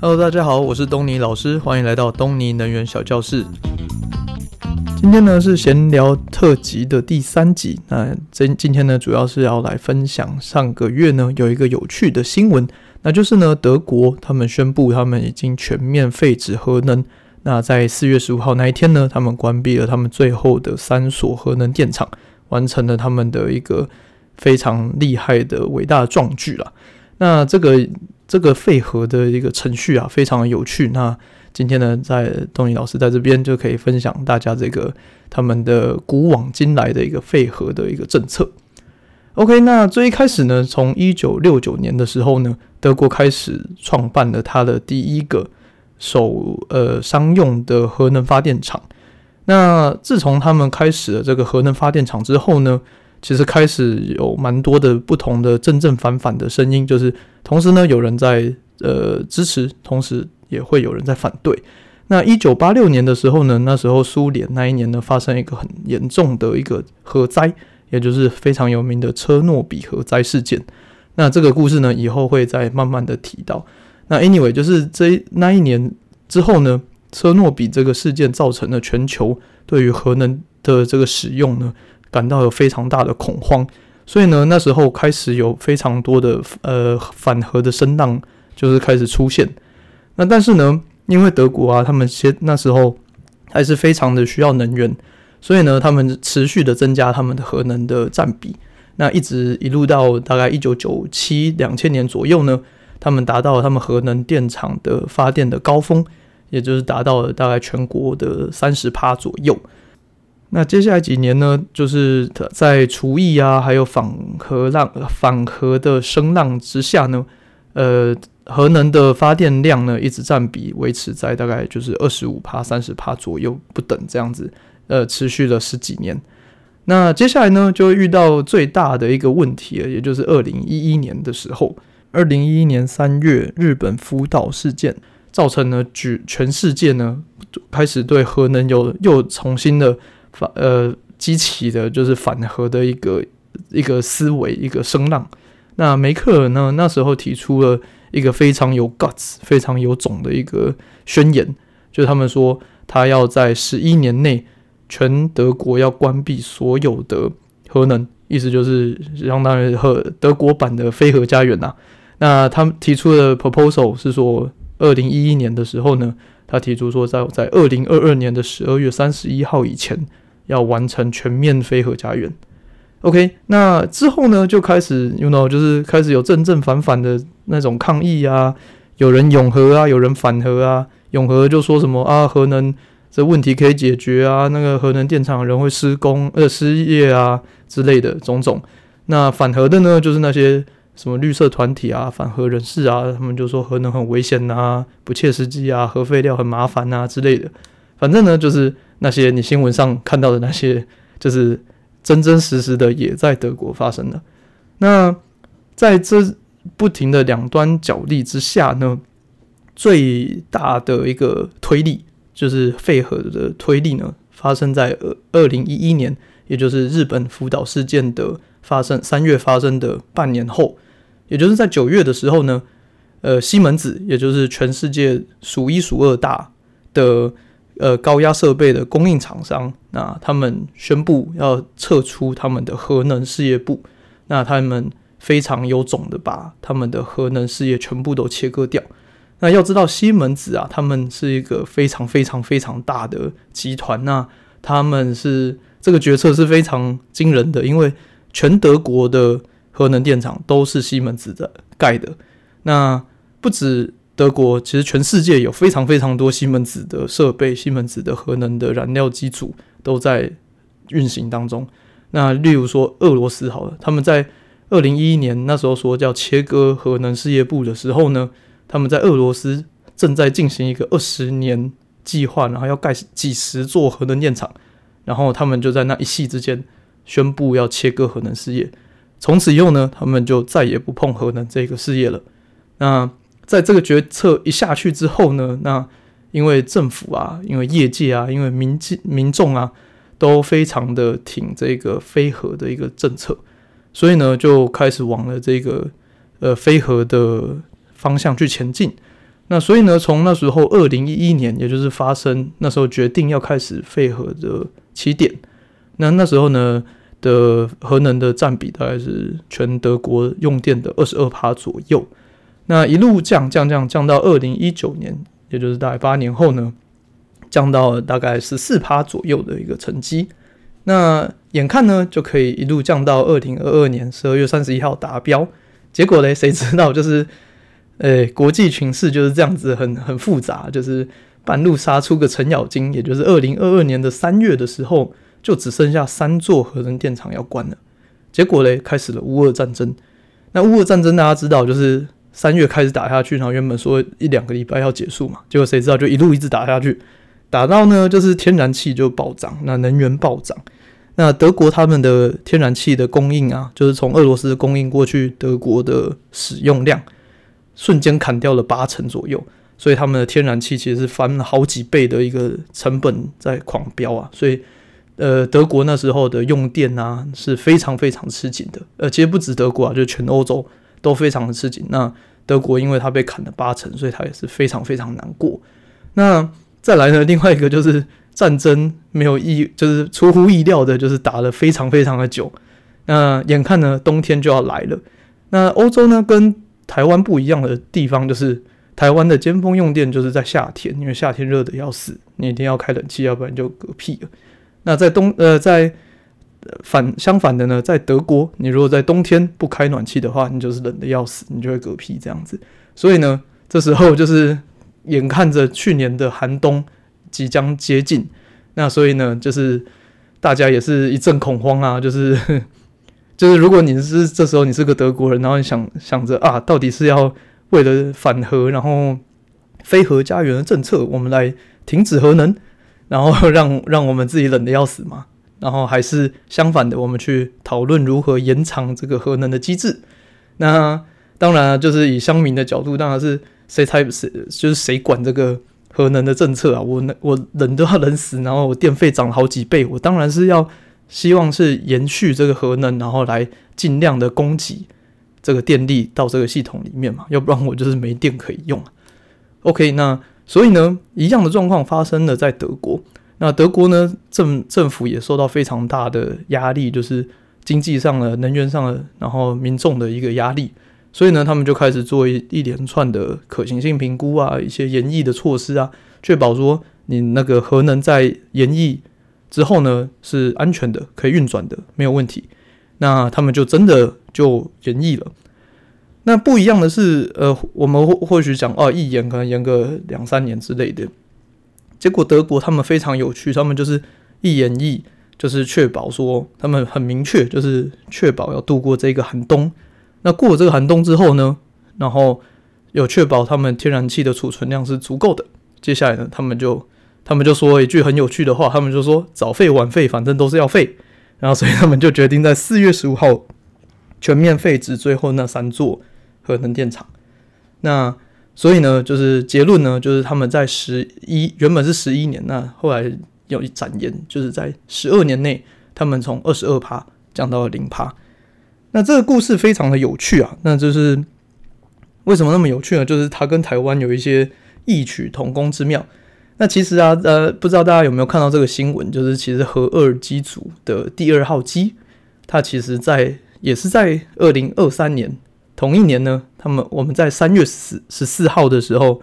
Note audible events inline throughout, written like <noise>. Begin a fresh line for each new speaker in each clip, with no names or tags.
Hello，大家好，我是东尼老师，欢迎来到东尼能源小教室。今天呢是闲聊特辑的第三集。那今今天呢主要是要来分享上个月呢有一个有趣的新闻，那就是呢德国他们宣布他们已经全面废止核能。那在四月十五号那一天呢，他们关闭了他们最后的三所核能电厂，完成了他们的一个非常厉害的伟大壮举了。那这个这个废核的一个程序啊，非常的有趣。那今天呢，在东尼老师在这边就可以分享大家这个他们的古往今来的一个废核的一个政策。OK，那最一开始呢，从一九六九年的时候呢，德国开始创办了它的第一个首呃商用的核能发电厂。那自从他们开始了这个核能发电厂之后呢，其实开始有蛮多的不同的正正反反的声音，就是同时呢，有人在呃支持，同时也会有人在反对。那一九八六年的时候呢，那时候苏联那一年呢，发生一个很严重的一个核灾，也就是非常有名的车诺比核灾事件。那这个故事呢，以后会再慢慢的提到。那 anyway，就是这那一年之后呢，车诺比这个事件造成了全球对于核能的这个使用呢。感到有非常大的恐慌，所以呢，那时候开始有非常多的呃反核的声浪，就是开始出现。那但是呢，因为德国啊，他们先那时候还是非常的需要能源，所以呢，他们持续的增加他们的核能的占比。那一直一路到大概一九九七两千年左右呢，他们达到了他们核能电厂的发电的高峰，也就是达到了大概全国的三十趴左右。那接下来几年呢，就是在除役啊，还有反核浪、反核的声浪之下呢，呃，核能的发电量呢，一直占比维持在大概就是二十五趴、三十趴左右不等这样子，呃，持续了十几年。那接下来呢，就会遇到最大的一个问题了，也就是二零一一年的时候，二零一一年三月，日本福岛事件造成了举全世界呢开始对核能有又重新的。反呃，激起的就是反核的一个一个思维，一个声浪。那梅克尔呢，那时候提出了一个非常有 guts、非常有种的一个宣言，就是他们说他要在十一年内全德国要关闭所有的核能，意思就是相当于和德国版的非核家园呐。那他们提出的 proposal 是说，二零一一年的时候呢，他提出说在在二零二二年的十二月三十一号以前。要完成全面非核家园，OK，那之后呢，就开始，you know，就是开始有正正反反的那种抗议啊，有人拥核啊，有人反核啊，拥核就说什么啊，核能这问题可以解决啊，那个核能电厂人会施工呃失业啊之类的种种。那反核的呢，就是那些什么绿色团体啊、反核人士啊，他们就说核能很危险啊、不切实际啊、核废料很麻烦啊之类的。反正呢，就是。那些你新闻上看到的那些，就是真真实实的也在德国发生了。那在这不停的两端角力之下呢，最大的一个推力就是废核的推力呢，发生在二二零一一年，也就是日本福岛事件的发生三月发生的半年后，也就是在九月的时候呢，呃，西门子也就是全世界数一数二大的。呃，高压设备的供应厂商，那他们宣布要撤出他们的核能事业部，那他们非常有种的把他们的核能事业全部都切割掉。那要知道西门子啊，他们是一个非常非常非常大的集团，那他们是这个决策是非常惊人的，因为全德国的核能电厂都是西门子的盖的，那不止。德国其实全世界有非常非常多西门子的设备，西门子的核能的燃料机组都在运行当中。那例如说俄罗斯好了，他们在二零一一年那时候说叫切割核能事业部的时候呢，他们在俄罗斯正在进行一个二十年计划，然后要盖几十座核能电厂，然后他们就在那一夕之间宣布要切割核能事业，从此以后呢，他们就再也不碰核能这个事业了。那在这个决策一下去之后呢，那因为政府啊，因为业界啊，因为民民众啊，都非常的挺这个非核的一个政策，所以呢，就开始往了这个呃非核的方向去前进。那所以呢，从那时候二零一一年，也就是发生那时候决定要开始废核的起点。那那时候呢的核能的占比大概是全德国用电的二十二趴左右。那一路降降降降到二零一九年，也就是大概八年后呢，降到大概十四趴左右的一个成绩。那眼看呢就可以一路降到二零二二年十二月三十一号达标。结果嘞，谁知道就是。<laughs> 诶、欸，国际情势就是这样子很，很很复杂。就是半路杀出个程咬金，也就是二零二二年的三月的时候，就只剩下三座核能电厂要关了。结果嘞，开始了乌俄战争。那乌俄战争大家知道，就是三月开始打下去，然后原本说一两个礼拜要结束嘛，结果谁知道就一路一直打下去，打到呢就是天然气就暴涨，那能源暴涨。那德国他们的天然气的供应啊，就是从俄罗斯供应过去德国的使用量。瞬间砍掉了八成左右，所以他们的天然气其实是翻了好几倍的一个成本在狂飙啊，所以呃，德国那时候的用电啊是非常非常吃紧的，呃，其实不止德国啊，就全欧洲都非常的吃紧。那德国因为它被砍了八成，所以它也是非常非常难过。那再来呢，另外一个就是战争没有意，就是出乎意料的，就是打了非常非常的久。那眼看呢，冬天就要来了，那欧洲呢跟台湾不一样的地方就是，台湾的尖峰用电就是在夏天，因为夏天热得要死，你一定要开冷气，要不然就嗝屁了。那在冬呃，在反相反的呢，在德国，你如果在冬天不开暖气的话，你就是冷的要死，你就会嗝屁这样子。所以呢，这时候就是眼看着去年的寒冬即将接近，那所以呢，就是大家也是一阵恐慌啊，<laughs> 就是。就是如果你是这时候你是个德国人，然后你想想着啊，到底是要为了反核，然后非核家园的政策，我们来停止核能，然后让让我们自己冷的要死嘛？然后还是相反的，我们去讨论如何延长这个核能的机制？那当然就是以乡民的角度，当然是谁才谁就是谁管这个核能的政策啊？我我冷都要冷死，然后我电费涨好几倍，我当然是要。希望是延续这个核能，然后来尽量的供给这个电力到这个系统里面嘛，要不然我就是没电可以用。OK，那所以呢，一样的状况发生了在德国。那德国呢，政政府也受到非常大的压力，就是经济上的、能源上的，然后民众的一个压力。所以呢，他们就开始做一一连串的可行性评估啊，一些延役的措施啊，确保说你那个核能在延役。之后呢，是安全的，可以运转的，没有问题。那他们就真的就延役了。那不一样的是，呃，我们或或许讲哦，一延可能延个两三年之类的。结果德国他们非常有趣，他们就是一言一，就是确保说他们很明确，就是确保要度过这个寒冬。那过了这个寒冬之后呢，然后有确保他们天然气的储存量是足够的。接下来呢，他们就。他们就说一句很有趣的话，他们就说早废晚废，反正都是要废。然后，所以他们就决定在四月十五号全面废止最后那三座核能电厂。那所以呢，就是结论呢，就是他们在十一原本是十一年，那后来有一展延，就是在十二年内，他们从二十二趴降到了零趴。那这个故事非常的有趣啊，那就是为什么那么有趣呢？就是它跟台湾有一些异曲同工之妙。那其实啊，呃，不知道大家有没有看到这个新闻？就是其实核二机组的第二号机，它其实在也是在二零二三年同一年呢。他们我们在三月十十四号的时候，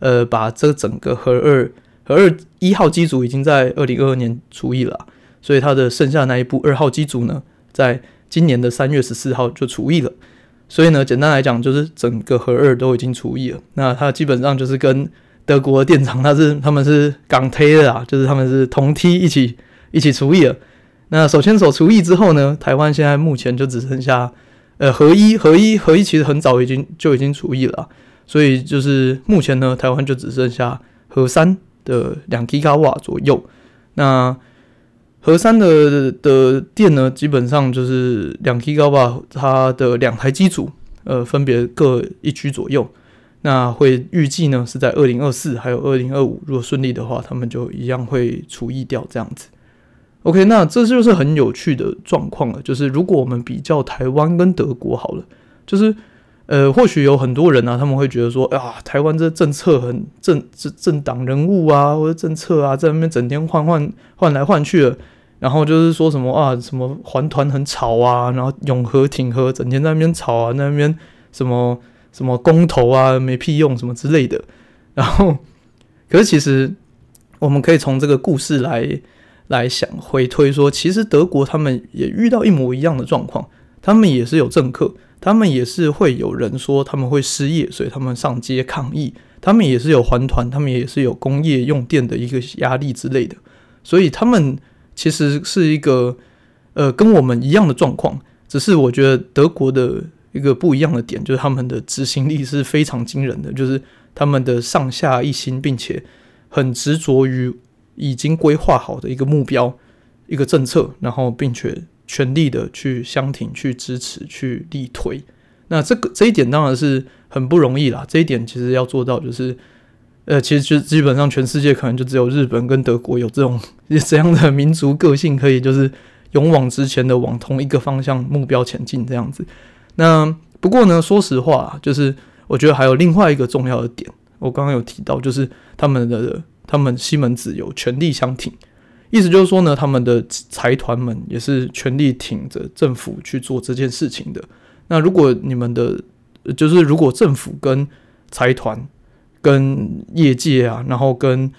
呃，把这整个核二核二一号机组已经在二零二二年除役了，所以它的剩下那一部二号机组呢，在今年的三月十四号就除役了。所以呢，简单来讲，就是整个核二都已经除役了。那它基本上就是跟德国的电厂，它是他们是港推的啊，就是他们是同梯一起一起除役了。那手牵手除役之后呢，台湾现在目前就只剩下呃核一核一核一，其实很早已经就已经除役了，所以就是目前呢，台湾就只剩下核三的两吉瓦左右。那核三的的电呢，基本上就是两吉瓦，它的两台机组，呃，分别各一区左右。那会预计呢是在二零二四还有二零二五，如果顺利的话，他们就一样会除役掉这样子。OK，那这就是很有趣的状况了。就是如果我们比较台湾跟德国好了，就是呃，或许有很多人啊，他们会觉得说啊，台湾这政策很政政政党人物啊，或者政策啊，在那边整天换换换来换去的，然后就是说什么啊，什么环团很吵啊，然后永和挺和，整天在那边吵啊，那边什么什么公投啊，没屁用什么之类的。然后，可是其实我们可以从这个故事来来想回推说，其实德国他们也遇到一模一样的状况，他们也是有政客。他们也是会有人说他们会失业，所以他们上街抗议。他们也是有环团，他们也是有工业用电的一个压力之类的。所以他们其实是一个呃跟我们一样的状况，只是我觉得德国的一个不一样的点就是他们的执行力是非常惊人的，就是他们的上下一心，并且很执着于已经规划好的一个目标、一个政策，然后并且。全力的去相挺、去支持、去力推，那这个这一点当然是很不容易啦。这一点其实要做到，就是呃，其实就基本上全世界可能就只有日本跟德国有这种 <laughs> 这样的民族个性，可以就是勇往直前的往同一个方向目标前进这样子。那不过呢，说实话，就是我觉得还有另外一个重要的点，我刚刚有提到，就是他们的他们西门子有全力相挺。意思就是说呢，他们的财团们也是全力挺着政府去做这件事情的。那如果你们的，就是如果政府跟财团、跟业界啊，然后跟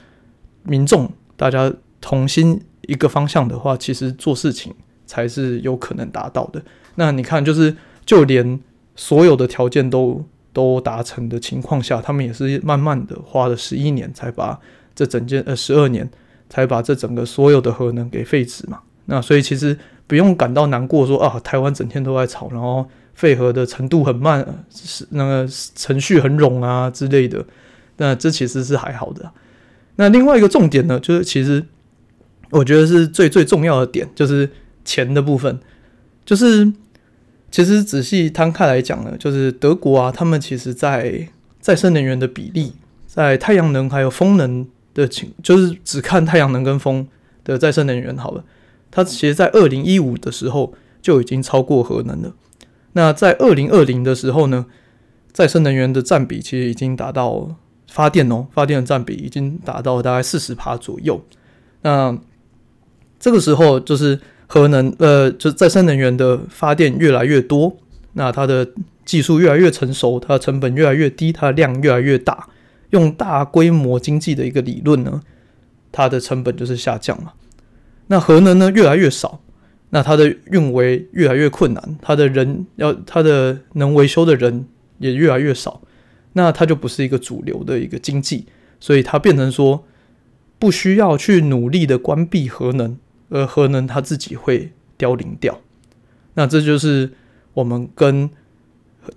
民众大家同心一个方向的话，其实做事情才是有可能达到的。那你看，就是就连所有的条件都都达成的情况下，他们也是慢慢的花了十一年才把这整件呃十二年。才把这整个所有的核能给废止嘛。那所以其实不用感到难过说，啊，台湾整天都在吵，然后废核的程度很慢，是那个程序很冗啊之类的。那这其实是还好的。那另外一个重点呢，就是其实我觉得是最最重要的点，就是钱的部分。就是其实仔细摊开来讲呢，就是德国啊，他们其实在再生能源的比例，在太阳能还有风能。的情就是只看太阳能跟风的再生能源好了，它其实在二零一五的时候就已经超过核能了。那在二零二零的时候呢，再生能源的占比其实已经达到发电哦，发电的占比已经达到大概四十趴左右。那这个时候就是核能呃，就再生能源的发电越来越多，那它的技术越来越成熟，它的成本越来越低，它的量越来越大。用大规模经济的一个理论呢，它的成本就是下降嘛。那核能呢越来越少，那它的运维越来越困难，它的人要它的能维修的人也越来越少，那它就不是一个主流的一个经济，所以它变成说不需要去努力的关闭核能，而核能它自己会凋零掉。那这就是我们跟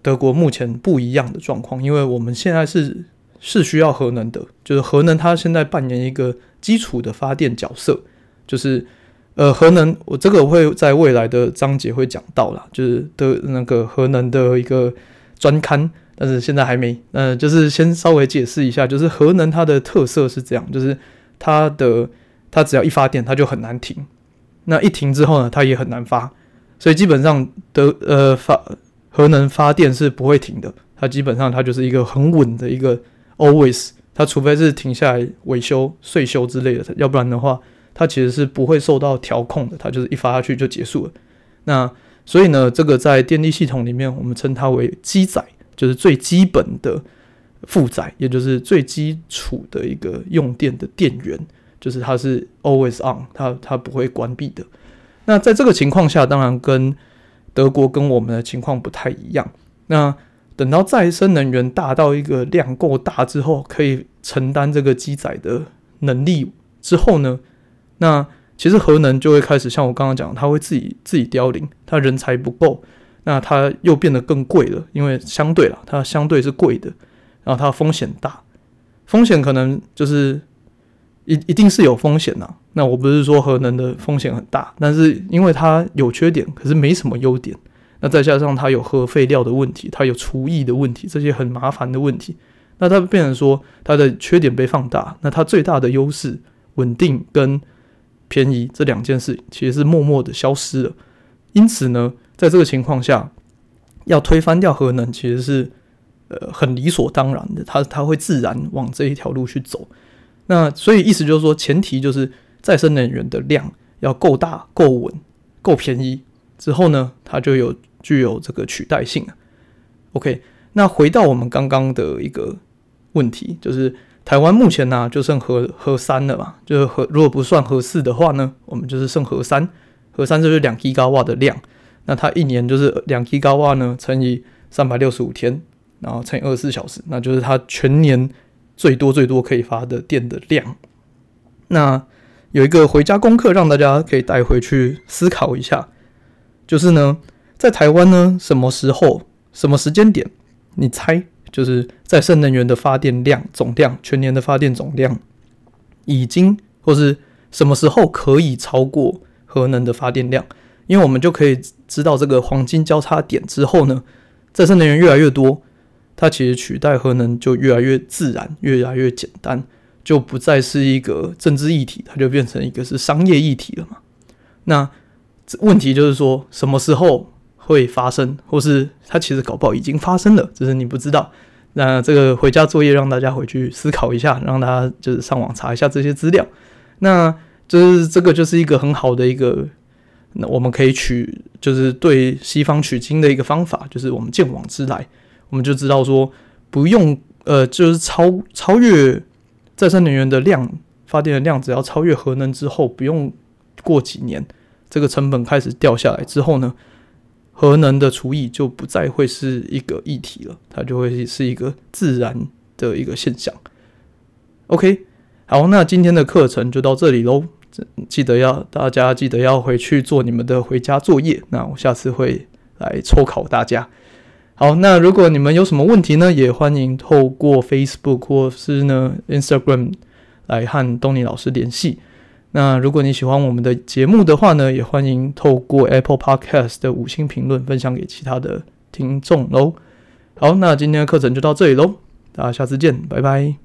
德国目前不一样的状况，因为我们现在是。是需要核能的，就是核能它现在扮演一个基础的发电角色，就是呃核能，我这个会在未来的章节会讲到啦，就是的那个核能的一个专刊，但是现在还没，呃，就是先稍微解释一下，就是核能它的特色是这样，就是它的它只要一发电，它就很难停，那一停之后呢，它也很难发，所以基本上的呃发核能发电是不会停的，它基本上它就是一个很稳的一个。Always，它除非是停下来维修、岁修之类的，要不然的话，它其实是不会受到调控的。它就是一发下去就结束了。那所以呢，这个在电力系统里面，我们称它为基载，就是最基本的负载，也就是最基础的一个用电的电源，就是它是 Always on，它它不会关闭的。那在这个情况下，当然跟德国跟我们的情况不太一样。那等到再生能源大到一个量够大之后，可以承担这个机载的能力之后呢，那其实核能就会开始像我刚刚讲，它会自己自己凋零，它人才不够，那它又变得更贵了，因为相对啦，它相对是贵的，然后它风险大，风险可能就是一一定是有风险呐。那我不是说核能的风险很大，但是因为它有缺点，可是没什么优点。那再加上它有核废料的问题，它有厨役的问题，这些很麻烦的问题，那它变成说它的缺点被放大，那它最大的优势稳定跟便宜这两件事其实是默默的消失了。因此呢，在这个情况下，要推翻掉核能，其实是呃很理所当然的，它它会自然往这一条路去走。那所以意思就是说，前提就是再生能源的量要够大、够稳、够便宜，之后呢，它就有具有这个取代性。OK，那回到我们刚刚的一个问题，就是台湾目前呢、就剩核核三了嘛，就是核如果不算核四的话呢，我们就是剩核三，核三就是两吉瓦的量，那它一年就是两吉瓦呢乘以三百六十五天，然后乘以二十四小时，那就是它全年。最多最多可以发的电的量，那有一个回家功课，让大家可以带回去思考一下，就是呢，在台湾呢，什么时候、什么时间点，你猜，就是再生能源的发电量总量，全年的发电总量，已经或是什么时候可以超过核能的发电量？因为我们就可以知道这个黄金交叉点之后呢，再生能源越来越多。它其实取代核能就越来越自然，越来越简单，就不再是一个政治议题，它就变成一个是商业议题了嘛。那问题就是说，什么时候会发生，或是它其实搞不好已经发生了，只是你不知道。那这个回家作业让大家回去思考一下，让大家就是上网查一下这些资料。那就是这个就是一个很好的一个，那我们可以取，就是对西方取经的一个方法，就是我们见往知来。我们就知道说，不用呃，就是超超越再生能源的量，发电的量，只要超越核能之后，不用过几年，这个成本开始掉下来之后呢，核能的除役就不再会是一个议题了，它就会是一个自然的一个现象。OK，好，那今天的课程就到这里喽，记得要大家记得要回去做你们的回家作业，那我下次会来抽考大家。好，那如果你们有什么问题呢，也欢迎透过 Facebook 或是呢 Instagram 来和东尼老师联系。那如果你喜欢我们的节目的话呢，也欢迎透过 Apple Podcast 的五星评论分享给其他的听众喽。好，那今天的课程就到这里喽，大家下次见，拜拜。